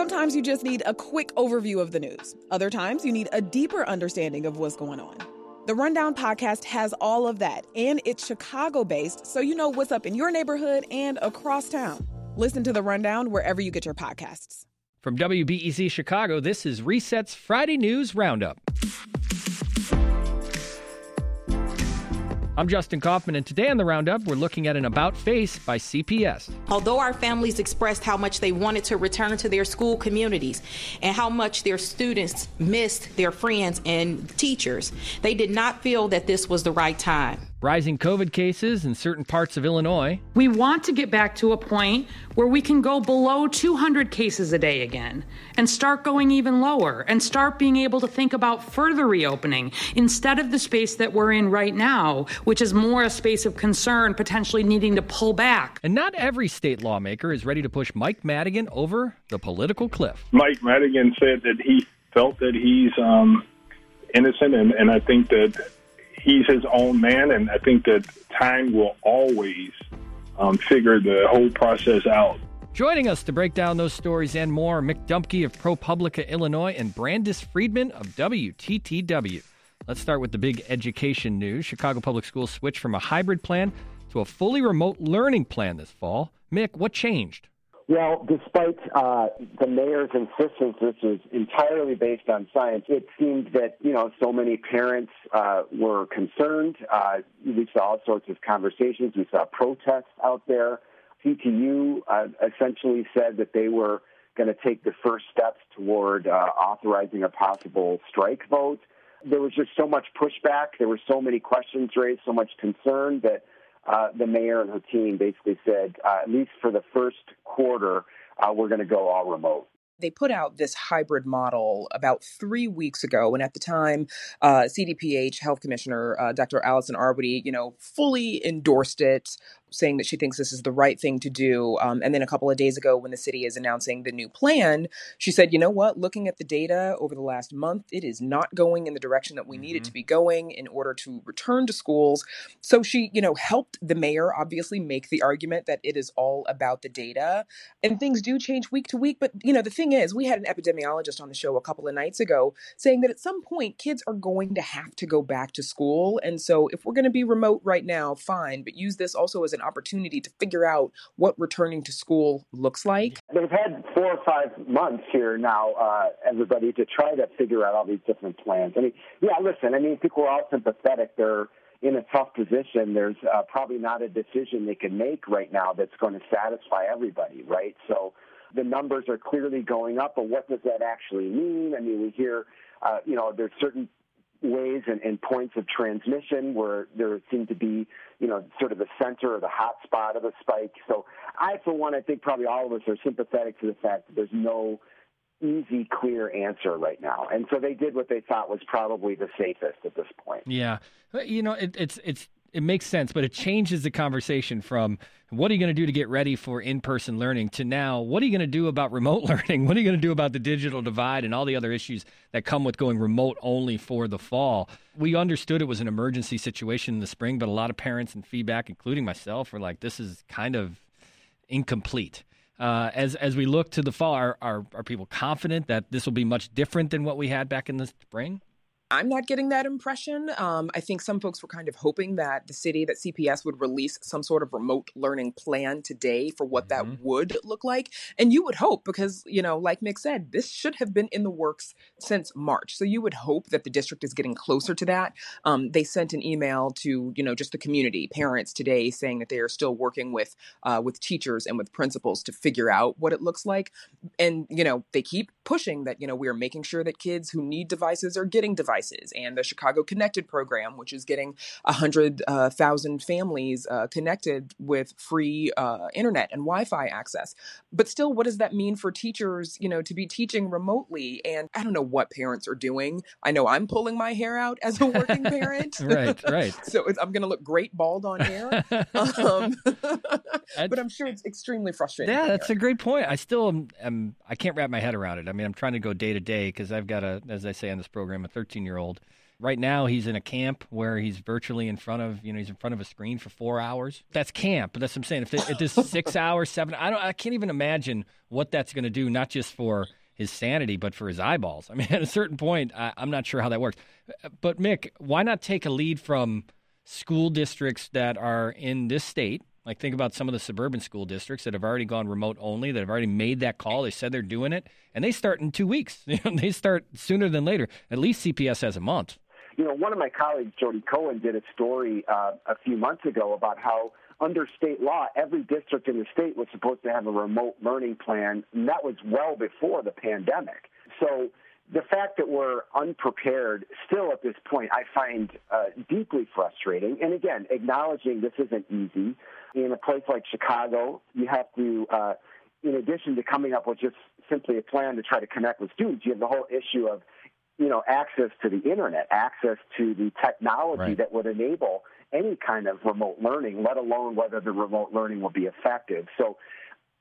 Sometimes you just need a quick overview of the news. Other times you need a deeper understanding of what's going on. The Rundown podcast has all of that, and it's Chicago based, so you know what's up in your neighborhood and across town. Listen to The Rundown wherever you get your podcasts. From WBEZ Chicago, this is Reset's Friday News Roundup. I'm Justin Kaufmann, and today on the Roundup, we're looking at an About Face by CPS. Although our families expressed how much they wanted to return to their school communities and how much their students missed their friends and teachers, they did not feel that this was the right time rising COVID cases in certain parts of Illinois. We want to get back to a point where we can go below 200 cases a day again and start going even lower and start being able to think about further reopening instead of the space that we're in right now, which is more a space of concern, potentially needing to pull back. And not every state lawmaker is ready to push Mike Madigan over the political cliff. Mike Madigan said that he felt that he's um, innocent, and, and I think that he's his own man, and I think that time will always um, figure the whole process out. Joining us to break down those stories and more, Mick Dumke of ProPublica Illinois and Brandis Friedman of WTTW. Let's start with the big education news. Chicago Public Schools switched from a hybrid plan to a fully remote learning plan this fall. Mick, what changed? Well, despite uh, the mayor's insistence this was entirely based on science, it seemed that you know so many parents uh, were concerned. Uh, we saw all sorts of conversations. We saw protests out there. CTU uh, essentially said that they were going to take the first steps toward uh, authorizing a possible strike vote. There was just so much pushback. There were so many questions raised, so much concern that uh, the mayor and her team basically said, uh, at least for the first quarter, uh, we're going to go all remote they put out this hybrid model about three weeks ago, and at the time, uh, CDPH Health Commissioner uh, Dr. Allison Arwady, you know, fully endorsed it saying that she thinks this is the right thing to do. Um, and then a couple of days ago, when the city is announcing the new plan, she said, you know what, looking at the data over the last month, it is not going in the direction that we mm-hmm. need it to be going in order to return to schools. So she, you know, helped the mayor obviously make the argument that it is all about the data. And things do change week to week. But, you know, the thing is, we had an epidemiologist on the show a couple of nights ago saying that at some point, kids are going to have to go back to school. And so if we're going to be remote right now, fine, but use this also as an an opportunity to figure out what returning to school looks like? They've had four or five months here now, uh, everybody, to try to figure out all these different plans. I mean, yeah, listen, I mean, people are all sympathetic. They're in a tough position. There's uh, probably not a decision they can make right now that's going to satisfy everybody, right? So the numbers are clearly going up, but what does that actually mean? I mean, we hear, uh, you know, there's certain ways and, and, points of transmission where there seem to be, you know, sort of the center or the hot spot of the spike. So I, for one, I think probably all of us are sympathetic to the fact that there's no easy, clear answer right now. And so they did what they thought was probably the safest at this point. Yeah. You know, it, it's, it's, it makes sense, but it changes the conversation from what are you going to do to get ready for in-person learning to now what are you going to do about remote learning? What are you going to do about the digital divide and all the other issues that come with going remote only for the fall? We understood it was an emergency situation in the spring, but a lot of parents and feedback, including myself, were like, "This is kind of incomplete." Uh, as as we look to the fall, are, are are people confident that this will be much different than what we had back in the spring? I'm not getting that impression. Um, I think some folks were kind of hoping that the city, that CPS would release some sort of remote learning plan today for what mm-hmm. that would look like. And you would hope, because, you know, like Mick said, this should have been in the works since March. So you would hope that the district is getting closer to that. Um, they sent an email to, you know, just the community, parents today, saying that they are still working with uh, with teachers and with principals to figure out what it looks like. And, you know, they keep pushing that, you know, we are making sure that kids who need devices are getting devices and the Chicago Connected program, which is getting 100,000 uh, families uh, connected with free uh, internet and Wi Fi access. But still, what does that mean for teachers, you know, to be teaching remotely? And I don't know what parents are doing. I know I'm pulling my hair out as a working parent. right, right. so I'm going to look great bald on hair. Um, but I'm sure it's extremely frustrating. Yeah, that's a great point. I still am, am, I can't wrap my head around it. I mean, I'm trying to go day to day because I've got a, as I say on this program, a 13 year old Right now, he's in a camp where he's virtually in front of, you know, he's in front of a screen for four hours. That's camp. That's what I'm saying. If, if this six hours, seven, I don't, I can't even imagine what that's going to do, not just for his sanity, but for his eyeballs. I mean, at a certain point, I, I'm not sure how that works. But Mick, why not take a lead from school districts that are in this state? Like think about some of the suburban school districts that have already gone remote only, that have already made that call. They said they're doing it, and they start in two weeks. they start sooner than later. At least CPS has a month you know, one of my colleagues, Jodi Cohen, did a story uh, a few months ago about how under state law, every district in the state was supposed to have a remote learning plan, and that was well before the pandemic. So the fact that we're unprepared still at this point, I find uh, deeply frustrating. And again, acknowledging this isn't easy. In a place like Chicago, you have to, uh, in addition to coming up with just simply a plan to try to connect with students, you have the whole issue of you know, access to the internet, access to the technology right. that would enable any kind of remote learning, let alone whether the remote learning will be effective. So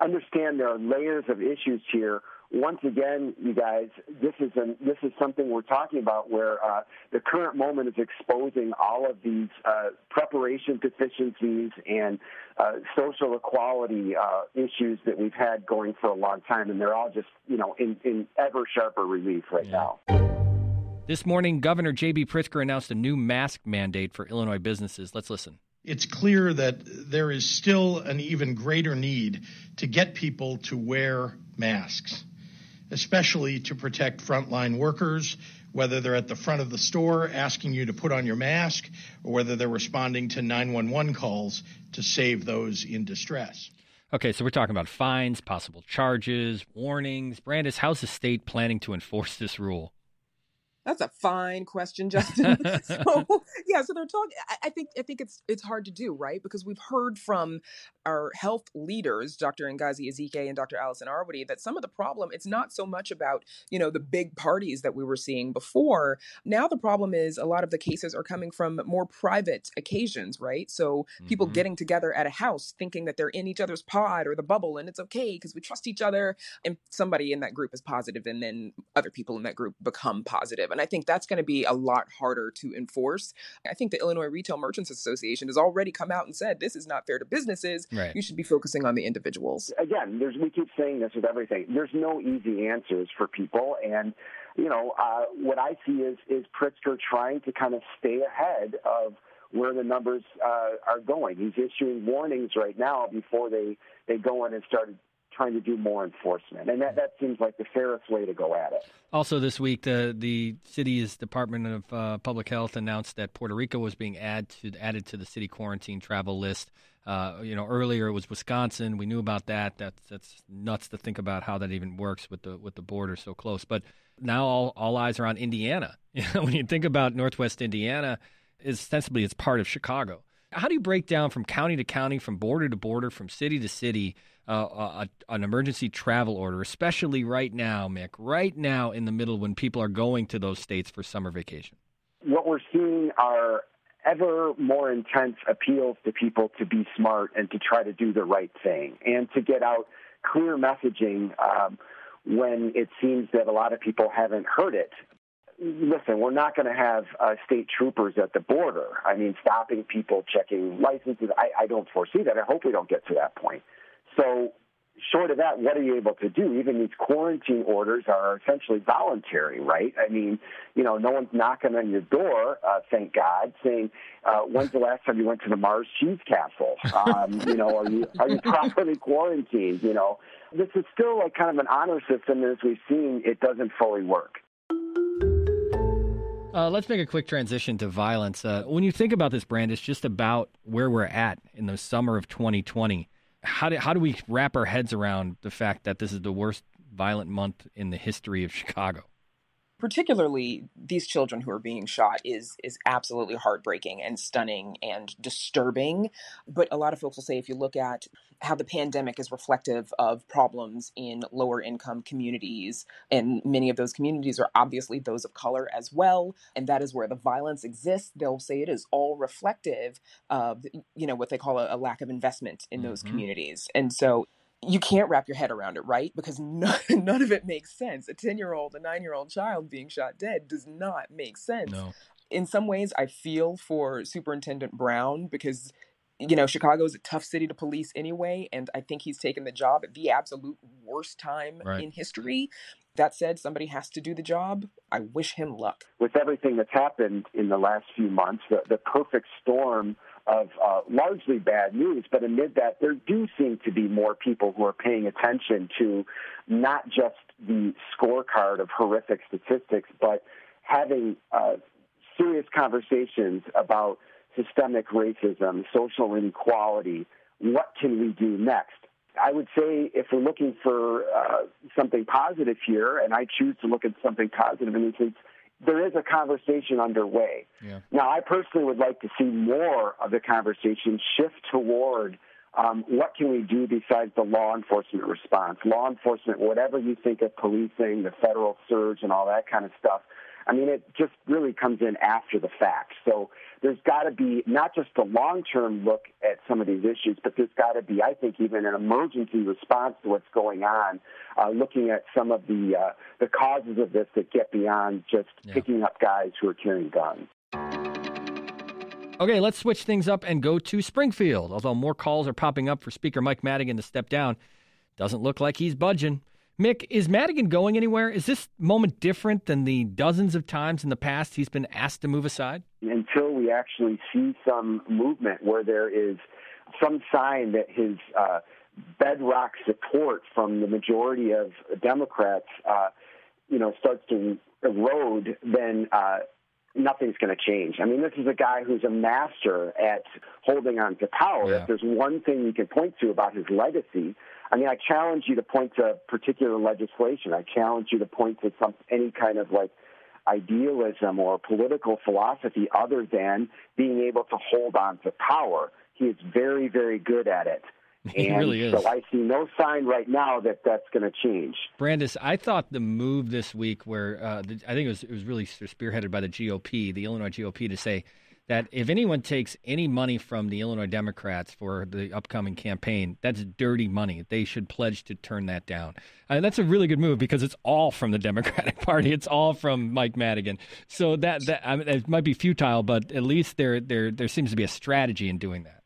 understand there are layers of issues here. Once again, you guys, this is an, this is something we're talking about where uh, the current moment is exposing all of these uh, preparation deficiencies and uh, social equality uh, issues that we've had going for a long time, and they're all just you know in, in ever sharper relief right yeah. now. This morning, Governor J.B. Pritzker announced a new mask mandate for Illinois businesses. Let's listen. It's clear that there is still an even greater need to get people to wear masks, especially to protect frontline workers, whether they're at the front of the store asking you to put on your mask or whether they're responding to 911 calls to save those in distress. Okay, so we're talking about fines, possible charges, warnings. Brandis, how's the state planning to enforce this rule? That's a fine question, Justin. so yeah, so they're talking. I, think I think it's it's hard to do, right? Because we've heard from our health leaders, Dr. Ngozi Ezike and Dr. Allison Arwady, that some of the problem it's not so much about you know the big parties that we were seeing before. Now the problem is a lot of the cases are coming from more private occasions, right? So people mm-hmm. getting together at a house, thinking that they're in each other's pod or the bubble, and it's okay because we trust each other, and somebody in that group is positive, and then other people in that group become positive and I think that's going to be a lot harder to enforce. I think the Illinois Retail Merchants Association has already come out and said this is not fair to businesses. Right. You should be focusing on the individuals. Again, there's we keep saying this with everything. There's no easy answers for people, and you know uh, what I see is is Pritzker trying to kind of stay ahead of where the numbers uh, are going. He's issuing warnings right now before they, they go in and start trying to do more enforcement, and that, that seems like the fairest way to go at it. Also, this week, the the city's Department of uh, Public Health announced that Puerto Rico was being add to, added to the city quarantine travel list. Uh, you know, earlier it was Wisconsin. We knew about that. That's that's nuts to think about how that even works with the with the border so close. But now all all eyes are on Indiana. You know, when you think about Northwest Indiana, ostensibly it's part of Chicago. How do you break down from county to county, from border to border, from city to city? A, an emergency travel order, especially right now, Mick, right now in the middle when people are going to those states for summer vacation? What we're seeing are ever more intense appeals to people to be smart and to try to do the right thing and to get out clear messaging um, when it seems that a lot of people haven't heard it. Listen, we're not going to have uh, state troopers at the border. I mean, stopping people, checking licenses. I, I don't foresee that. I hope we don't get to that point. So, short of that, what are you able to do? Even these quarantine orders are essentially voluntary, right? I mean, you know, no one's knocking on your door, uh, thank God, saying, uh, "When's the last time you went to the Mars Cheese Castle?" Um, you know, are you are you properly quarantined? You know, this is still like kind of an honor system, and as we've seen, it doesn't fully work. Uh, let's make a quick transition to violence. Uh, when you think about this, brand, it's just about where we're at in the summer of 2020 how do how do we wrap our heads around the fact that this is the worst violent month in the history of Chicago? Particularly these children who are being shot is is absolutely heartbreaking and stunning and disturbing but a lot of folks will say if you look at how the pandemic is reflective of problems in lower income communities and many of those communities are obviously those of color as well and that is where the violence exists they'll say it is all reflective of you know what they call a, a lack of investment in mm-hmm. those communities and so you can't wrap your head around it, right? Because none, none of it makes sense. A 10 year old, a nine year old child being shot dead does not make sense. No. in some ways, I feel for Superintendent Brown because you know, Chicago is a tough city to police anyway, and I think he's taken the job at the absolute worst time right. in history. That said, somebody has to do the job. I wish him luck. With everything that's happened in the last few months, the, the perfect storm of uh, largely bad news, but amid that, there do seem to be more people who are paying attention to not just the scorecard of horrific statistics, but having uh, serious conversations about systemic racism, social inequality. What can we do next? I would say if we're looking for uh, something positive here, and I choose to look at something positive in this sense, there is a conversation underway. Yeah. Now, I personally would like to see more of the conversation shift toward um, what can we do besides the law enforcement response? Law enforcement, whatever you think of policing, the federal surge, and all that kind of stuff. I mean, it just really comes in after the fact. So there's got to be not just a long term look at some of these issues, but there's got to be, I think, even an emergency response to what's going on, uh, looking at some of the uh, the causes of this that get beyond just yeah. picking up guys who are carrying guns. Okay, let's switch things up and go to Springfield. Although more calls are popping up for Speaker Mike Madigan to step down, doesn't look like he's budging. Mick, is Madigan going anywhere? Is this moment different than the dozens of times in the past he's been asked to move aside? Until we actually see some movement where there is some sign that his uh, bedrock support from the majority of Democrats, uh, you know, starts to erode, then uh, nothing's going to change. I mean, this is a guy who's a master at holding on to power. Yeah. If there's one thing you can point to about his legacy, I mean, I challenge you to point to particular legislation. I challenge you to point to some any kind of like idealism or political philosophy other than being able to hold on to power. He is very, very good at it. He and really is. So I see no sign right now that that's going to change. Brandis, I thought the move this week, where uh, the, I think it was it was really spearheaded by the GOP, the Illinois GOP, to say that if anyone takes any money from the Illinois Democrats for the upcoming campaign, that's dirty money. They should pledge to turn that down. Uh, that's a really good move because it's all from the Democratic Party. It's all from Mike Madigan. So that that I mean, it might be futile, but at least there there there seems to be a strategy in doing that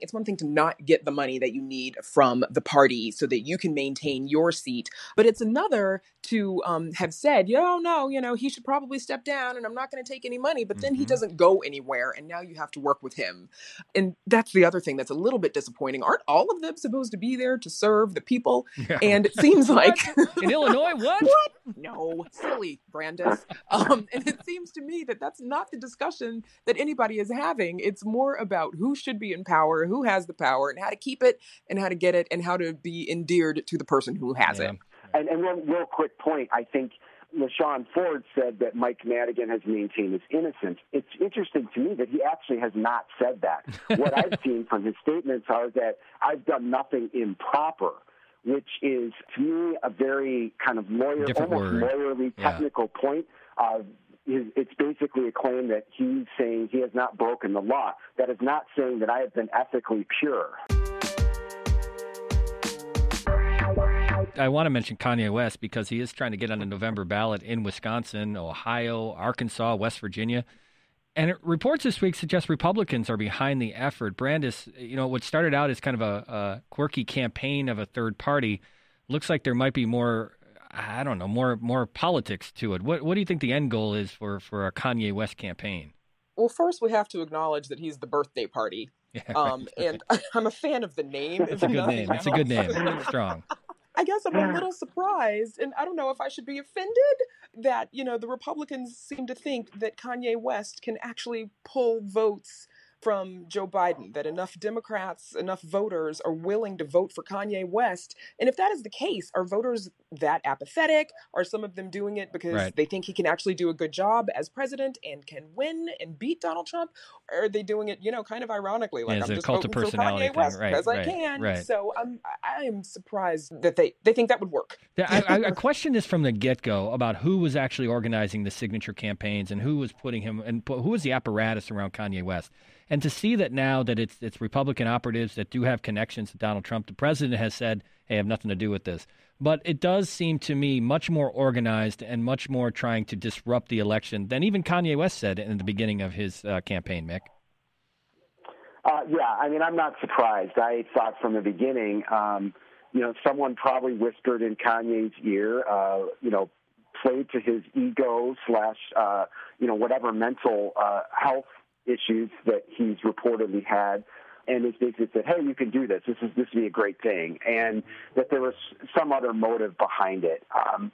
it's one thing to not get the money that you need from the party so that you can maintain your seat, but it's another to um, have said, "Yo, no, you know, he should probably step down, and I'm not going to take any money." But then mm-hmm. he doesn't go anywhere, and now you have to work with him, and that's the other thing that's a little bit disappointing. Aren't all of them supposed to be there to serve the people? Yeah. And it seems like in Illinois, what? what? No, silly, Brandis. Um, and it seems to me that that's not the discussion that anybody is having. It's more about who should be in power, who has the power, and how to keep it, and how to get it, and how to be endeared to the person who has yeah. it. And, and one real quick point, I think LaShawn Ford said that Mike Madigan has maintained his innocence. It's interesting to me that he actually has not said that. what I've seen from his statements are that I've done nothing improper, which is to me a very kind of lawyer, Different almost word. lawyerly technical yeah. point. Uh, it's basically a claim that he's saying he has not broken the law. That is not saying that I have been ethically pure. I want to mention Kanye West because he is trying to get on the November ballot in Wisconsin, Ohio, Arkansas, West Virginia. And reports this week suggest Republicans are behind the effort. Brandis, you know, what started out as kind of a, a quirky campaign of a third party looks like there might be more I don't know, more more politics to it. What what do you think the end goal is for for a Kanye West campaign? Well, first we have to acknowledge that he's the birthday party. Yeah, um, and I'm a fan of the name. It's a good name. It's a good name. Strong. I guess I'm a little surprised, and I don't know if I should be offended that you know the Republicans seem to think that Kanye West can actually pull votes from Joe Biden that enough Democrats, enough voters are willing to vote for Kanye West. And if that is the case, are voters that apathetic? Are some of them doing it because right. they think he can actually do a good job as president and can win and beat Donald Trump? Or are they doing it, you know, kind of ironically, like yeah, I'm just cult voting for Kanye West right, because right, I can. Right. So um, I'm I am surprised that they they think that would work. I, I, I questioned this from the get go about who was actually organizing the signature campaigns and who was putting him and who was the apparatus around Kanye West. And to see that now that it's it's Republican operatives that do have connections to Donald Trump, the president has said, "Hey, I have nothing to do with this." But it does seem to me much more organized and much more trying to disrupt the election than even Kanye West said in the beginning of his uh, campaign, Mick. Uh, yeah, I mean, I'm not surprised. I thought from the beginning, um, you know, someone probably whispered in Kanye's ear, uh, you know, played to his ego slash, uh, you know, whatever mental uh, health issues that he's reportedly had and has basically said, "Hey, you can do this. This is this would be a great thing," and that there was some other motive behind it. Um,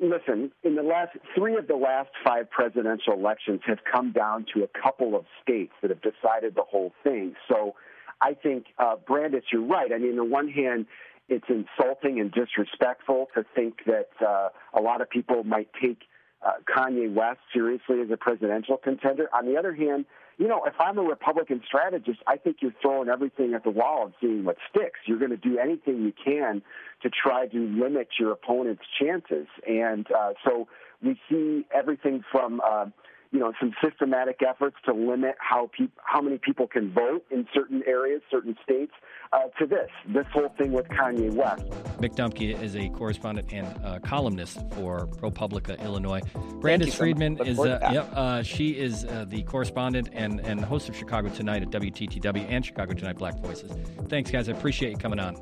listen, in the last three of the last five presidential elections have come down to a couple of states that have decided the whole thing. So, I think, uh, Brandis, you're right. I mean, on the one hand, it's insulting and disrespectful to think that uh, a lot of people might take uh, Kanye West seriously as a presidential contender. On the other hand, you know, if I'm a Republican strategist, I think you're throwing everything at the wall and seeing what sticks. You're going to do anything you can to try to limit your opponent's chances. And uh, so we see everything from. Uh, you know, some systematic efforts to limit how peop- how many people can vote in certain areas, certain states, uh, to this, this whole thing with Kanye West. Mick Dumke is a correspondent and uh, columnist for ProPublica Illinois. Brandis so Friedman is, uh, yep, uh, she is uh, the correspondent and, and host of Chicago Tonight at WTTW and Chicago Tonight Black Voices. Thanks, guys. I appreciate you coming on.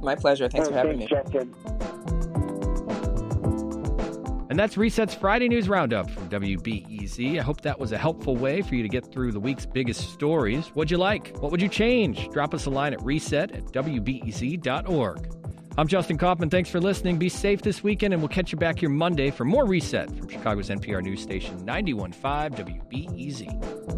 My pleasure. Thanks for having thanks, me. Justin. And that's Reset's Friday News Roundup from WBEZ. I hope that was a helpful way for you to get through the week's biggest stories. What'd you like? What would you change? Drop us a line at reset at WBEZ.org. I'm Justin Kaufmann. Thanks for listening. Be safe this weekend, and we'll catch you back here Monday for more Reset from Chicago's NPR news station 915 WBEZ.